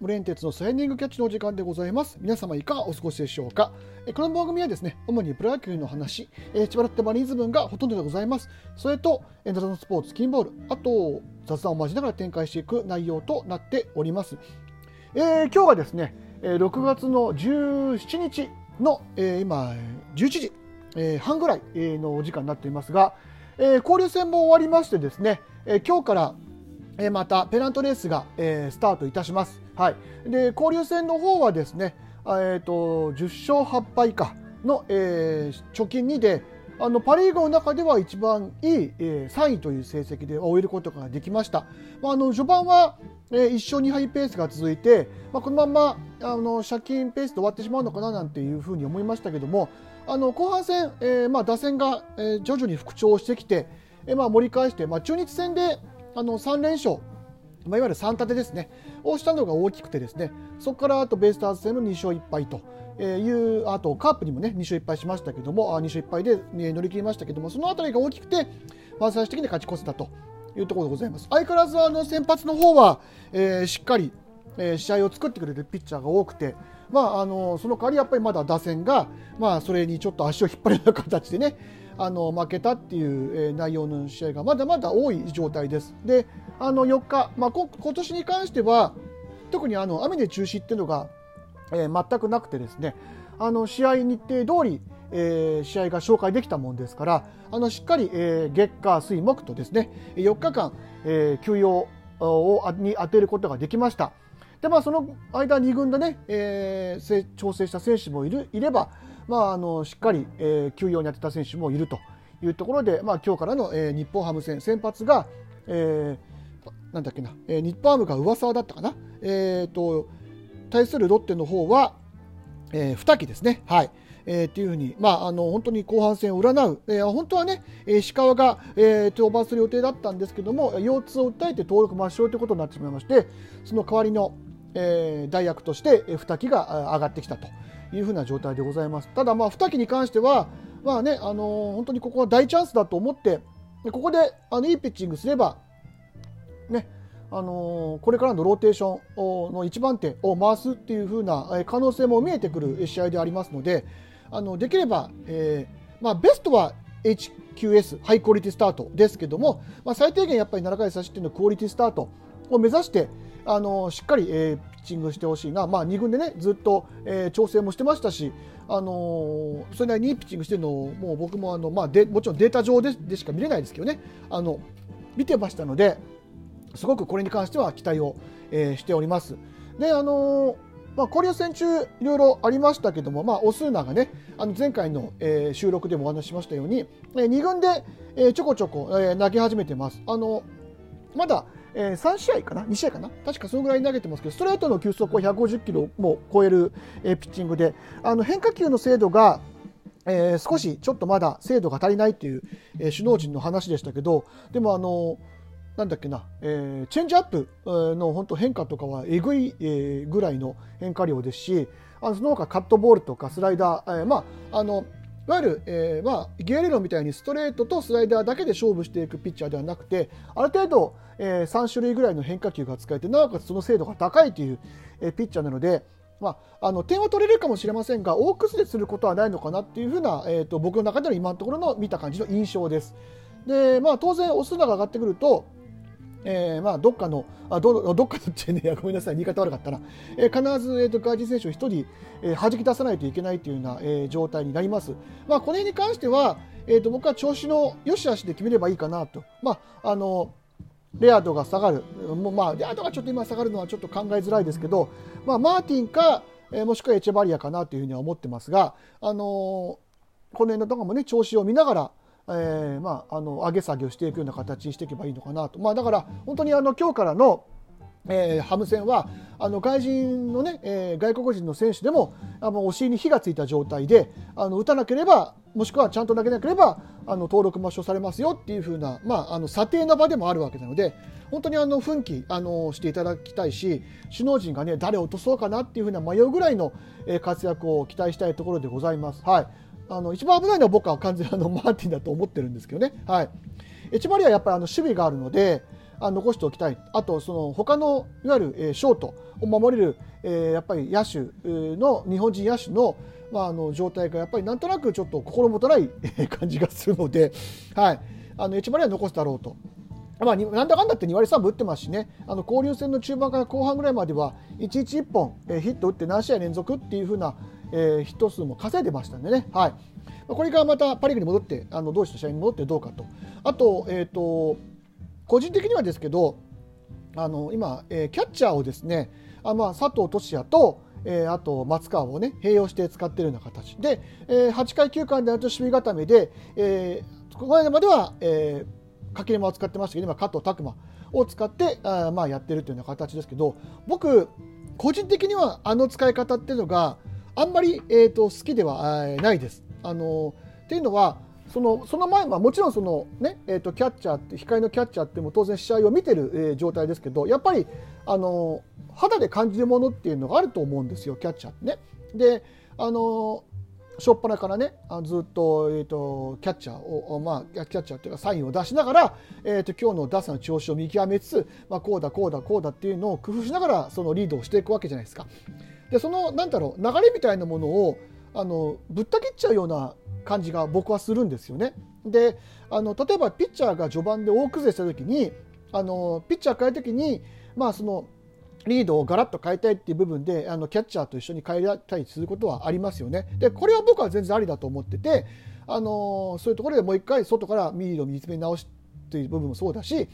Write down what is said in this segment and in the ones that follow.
無連鉄のスライディングキャッチのお時間でございます。皆様いかがお過ごしでしょうか？えこの番組はですね主にプロ野球の話え千葉ロッテマリーンズ分がほとんどでございます。それとエンターテインスポーツキンボールあと雑談を交えながら展開していく内容となっております。えー今日はですねえー6月の17日の、えー今11時、えー半ぐらいえーのお時間になっていますが、えー交流戦も終わりましてですね、えー今日からえーまたペナントレースが、えースタートいたします。はい、で交流戦の方はですね、えー、と10勝8敗かの、えー貯金2であのパ・リーグの中では一番いい、えー3位という成績で終えることができました。まあ、あの序盤は、えー1勝2敗ペースが続いて、まあ、このままあの借金ペースで終わってしまうのかななんていうふうに思いましたけどもあの後半戦、えーまあ、打線が、えー徐々に復調してきて、えーまあ、盛り返して、まあ、中日戦であの3連勝、まあ、いわゆる3立てですね。をしたのが大きくてですね。そこからあとベイスターズ戦の2勝1敗というあとカープにもね2勝1敗しましたけどもあ2勝1敗で、ね乗り切りましたけどもそのあたりが大きくて、まあ、最終的に勝ち越せたというところでございます。相変わらずあの先発の方は、えーしっかり、えー試合を作ってくれるピッチャーが多くて、まあ、あのその代わりやっぱりまだ打線が、まあ、それにちょっと足を引っ張るような形でねあの負けたっていう、内容の試合がまだまだ多い状態です。であの4日、まあ、こ今年に関しては特にあの雨で中止っていうのが、えー全くなくてですねあの試合日程通り、えー試合が紹介できたもんですからあのしっかり、えー月火水木とですね4日間、えー休養をに当てることができました。でまあ、その間、2軍でね、えー調整した選手もいるいれば、まあ、あのしっかり、えー休養に当てた選手もいるというところで、まあ今日からの、えー日本ハム戦、先発が、えーなんだっけな、えー日本ハムが上沢だったかな、えー、と対するロッテの方は、えー、2期ですね。はい。えーっていうふうに、まあ、あの本当に後半戦を占う、えー本当はね、えー石川が、えー登板する予定だったんですけども、腰痛を訴えて登録抹消ということになってしまいまして、その代わりの、えー代役として、えー二木が上がってきたと。いうふうな状態でございます。ただ、まあ、二木に関しては、まあね、あのー本当にここは大チャンスだと思って、でここであのいいピッチングすれば、ね、あのーこれからのローテーションの一番手を回すっていう風な可能性も見えてくる試合でありますのであのできれば、えーまあ、ベストは HQS ハイクオリティスタートですけども、まあ、最低限やっぱり7回差しっていうのクオリティスタートを目指してあのしっかり、えーピッチングしてほしいな、まあ、2軍でねずっと、えー調整もしてましたし、あのーそれなりにいいピッチングしてるのをもう僕もあの、まあ、でもちろんデータ上ででしか見れないですけどねあの見てましたのですごくこれに関しては期待を、えーしております。であのまあ、交流戦中いろいろありましたけども、まあ、オスーナがねあの前回の、えー収録でもお話ししましたように、え2軍で、えーちょこちょこ、えー投げ始めてます。あのまだ、えー3試合かな？2試合かな？確かそのぐらい投げてますけどストレートの球速は150キロも超える、えーピッチングであの変化球の精度がえー少しちょっとまだ精度が足りないっていう、えー首脳陣の話でしたけどでもあのなんだっけな、えーチェンジアップの本当変化とかはえぐい、えーぐらいの変化量ですしあのその他カットボールとかスライダー、えーまああのわゆる、えーまあ、ゲアレロみたいにストレートとスライダーだけで勝負していくピッチャーではなくてある程度、え3種類ぐらいの変化球が使えてなおかつその精度が高いという、えーピッチャーなので、まあ、あの点は取れるかもしれませんが大崩れすることはないのかなっていうふうな、えー、と僕の中での今のところの見た感じの印象です。でまあ、当然、オスナが上がってくると、えーまあ、どっかの、あどどっかのってね、いやごめんなさい、言い方悪かったな、えー必ず、えー、と外人選手を1人、えー弾き出さないといけないというような、えー状態になります。まあ、この辺に関しては、えー、と僕は調子の良し悪しで決めればいいかなと。まああのレアードが下がる、もうまあ、レアードがちょっと今下がるのはちょっと考えづらいですけど、まあ、マーティンか、えーもしくはエチェバリアかなというふうには思ってますが、あのーこの辺のところもね、調子を見ながら、えーまあ、あの上げ下げをしていくような形にしていけばいいのかなと、まあ、だから本当にあの今日からの、えーハム戦はあの外人の、ねえー外国人の選手でもあのお尻に火がついた状態であの打たなければもしくはちゃんと投げなければあの登録抹消されますよっていう風な、まあ、あの査定の場でもあるわけなので本当にあの奮起あのしていただきたいし首脳陣が、ね、誰を落とそうかなっていう風な迷うぐらいの、えー活躍を期待したいところでございます。はいあの一番危ないのは僕は完全にあのマーティンだと思ってるんですけどね。はい、エチマリはやっぱりあの守備があるので、あ残しておきたいあとその他のいわゆる、ショートを守れる、えー、やっぱり野手の日本人野手の,、まあ、あの状態がやっぱりなんとなくちょっと心もとない感じがするので、はい、あの1割は残すだろうと。まあ、なんだかんだって2割3分打ってますしね、あの交流戦の中盤から後半ぐらいまでは、1日1本、え、ヒット打って何試合連続っていう風な、えー、ヒット数も稼いでましたんでね、はい、これからまたパ・リーグに戻って、あの同士の試合に戻ってどうかと、あと、えーと、個人的にはですけど、あの今、えー、キャッチャーをですね、あまあ、佐藤俊也と、えー、あと松川をね併用して使っているような形。で、えー、8回9回であると守備固めで、えー、この間までは、えー、柿沼を使ってましたけど今加藤拓磨を使ってあまあやってるというような形ですけど僕個人的にはあの使い方っていうのがあんまり、えーと、好きではないです。あのっていうのはそのその前はもちろんその、ねえーと、キャッチャーって控えのキャッチャーっても当然試合を見てる、えー、状態ですけどやっぱりあの肌で感じるものっていうのがあると思うんですよキャッチャーってね。であの初っ端からねずっと,、えーと、キャッチャーを、まあ、キャッチャーっていうかサインを出しながら、えーと、今日の打者の調子を見極めつつ、まあ、こうだこうだこうだっていうのを工夫しながらそのリードをしていくわけじゃないですか。でそのなんだろう流れみたいなものをあのぶった切っちゃうような感じが僕はするんですよね。であの例えばピッチャーが序盤で大崩れした時にあのピッチャー変える時にまあそのリードをガラッと変えたいっていう部分であのキャッチャーと一緒に変えたりすることはありますよね。でこれは僕は全然ありだと思ってて、あのそういうところでもう一回外からミードを見つめ直すという部分もそうだし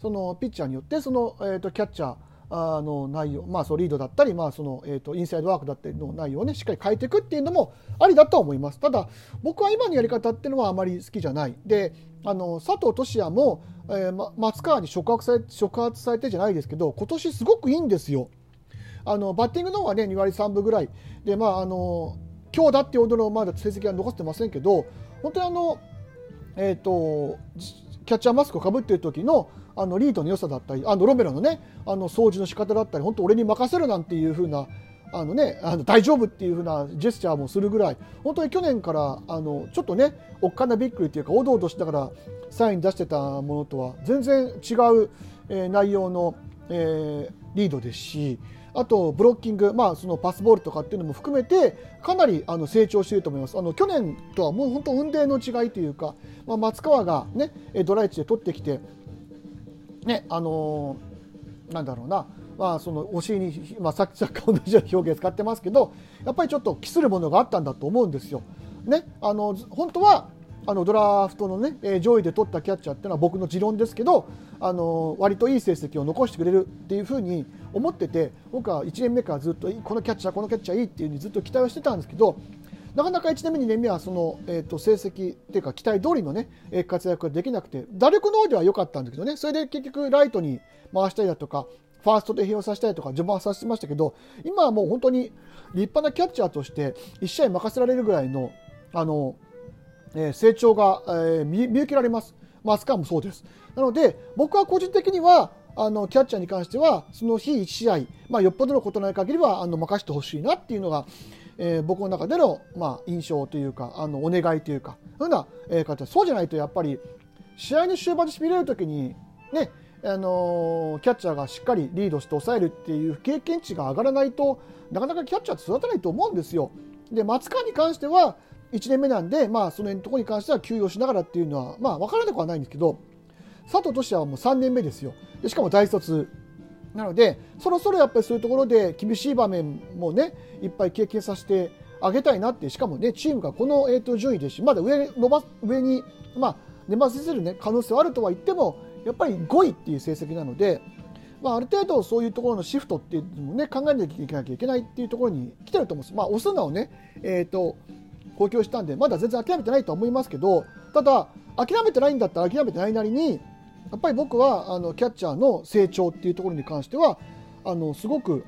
そのピッチャーによってその、えーと、キャッチャーあの内容、まあ、そのリードだったり、まあそのえーと、インサイドワークだったりの内容を、ね、しっかり変えていくっていうのもありだと思います。ただ僕は今のやり方っていうのはあまり好きじゃない。であの佐藤俊也もえー、松川に触発され触発されてじゃないですけど今年すごくいいんですよ。あのバッティングの方はね2割3分ぐらいでまああの今日だっていうほどのまだ成績は残してませんけど本当にあのえっ、ー、とキャッチャーマスクをかぶっている時のあのリードの良さだったりあのロメロのねあの掃除の仕方だったり本当俺に任せるなんていう風なあのね、あの大丈夫っていう風なジェスチャーもするぐらい本当に去年からあのちょっとねおっかなびっくりっていうかおどおどしながらサイン出してたものとは全然違う、えー、内容の、えー、リードですしあとブロッキング、まあ、そのパスボールとかっていうのも含めてかなりあの成長していると思います。あの去年とはもう本当運命の違いというか、まあ、松川が、ね、ドライチで取ってきて、ねあの、なんだろうなまあ、そのお尻に、まあ、さっきさっき同じような表現使ってますけどやっぱりちょっと期するものがあったんだと思うんですよ。ね、あの本当はあのドラフトの、ね、上位で取ったキャッチャーっていうのは僕の持論ですけどあの割といい成績を残してくれるっていうふうに思ってて僕は1年目からずっとこのキャッチャーこのキャッチャーいいっていうふうにずっと期待をしてたんですけどなかなか1年目2年目はその、えー、と成績っていうか期待通りの、ね、活躍ができなくて打力の方では良かったんだけどねそれで結局ライトに回したりだとかファーストで併用させたりとか序盤させてましたけど今はもう本当に立派なキャッチャーとして1試合任せられるぐらいのあの、えー、成長が、えー、見受けられます。マスカーもそうです。なので僕は個人的にはあのキャッチャーに関してはその日1試合、まあ、よっぽどのことない限りはあの任せてほしいなっていうのが、えー、僕の中での、まあ、印象というかあのお願いというか。そういうような、えー、そうじゃないとやっぱり試合の終盤でしびれる時にねあのキャッチャーがしっかりリードして抑えるっていう経験値が上がらないとなかなかキャッチャーって育たないと思うんですよ。で松川に関しては1年目なんで、まあ、そのところに関しては休養しながらっていうのは、まあ、分からなくはないんですけど佐藤俊也はもう3年目ですよ。でしかも大卒。なのでそろそろやっぱりそういうところで厳しい場面もねいっぱい経験させてあげたいなってしかもねチームがこの、えー、と順位ですしまだ上伸ば上に、まあ、粘ばせる、ね、可能性はあるとは言ってもやっぱり5位っていう成績なので、まあ、ある程度そういうところのシフトっていうのもね考えなきゃいけなきゃいけないっていうところに来てると思うんです。まあ、オスナをね、えーと、公表したんでまだ全然諦めてないと思いますけどただ諦めてないんだったら諦めてないなりにやっぱり僕はあのキャッチャーの成長っていうところに関してはあのすごく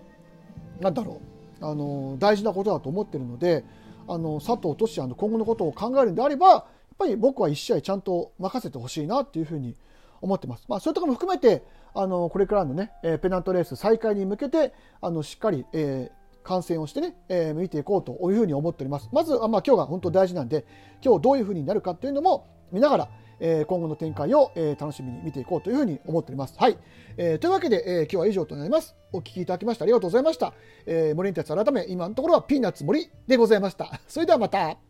なんだろうあの大事なことだと思ってるのであの佐藤俊也の今後のことを考えるんであればやっぱり僕は1試合ちゃんと任せてほしいなっていうふうに思ってます。まあ、そういうところも含めてあのこれからのね、えペナントレース再開に向けてあのしっかり、えー、観戦をしてね、えー、見ていこうというふうに思っております。まず、あまあ、今日が本当大事なんで今日どういうふうになるかっていうのも見ながら、えー、今後の展開を、えー、楽しみに見ていこうというふうに思っております。はい。えー、というわけで、えー、今日は以上となります。お聴きいただきましてありがとうございました。えー、森に立つ改め、今のところはピーナッツ森でございました。それではまた。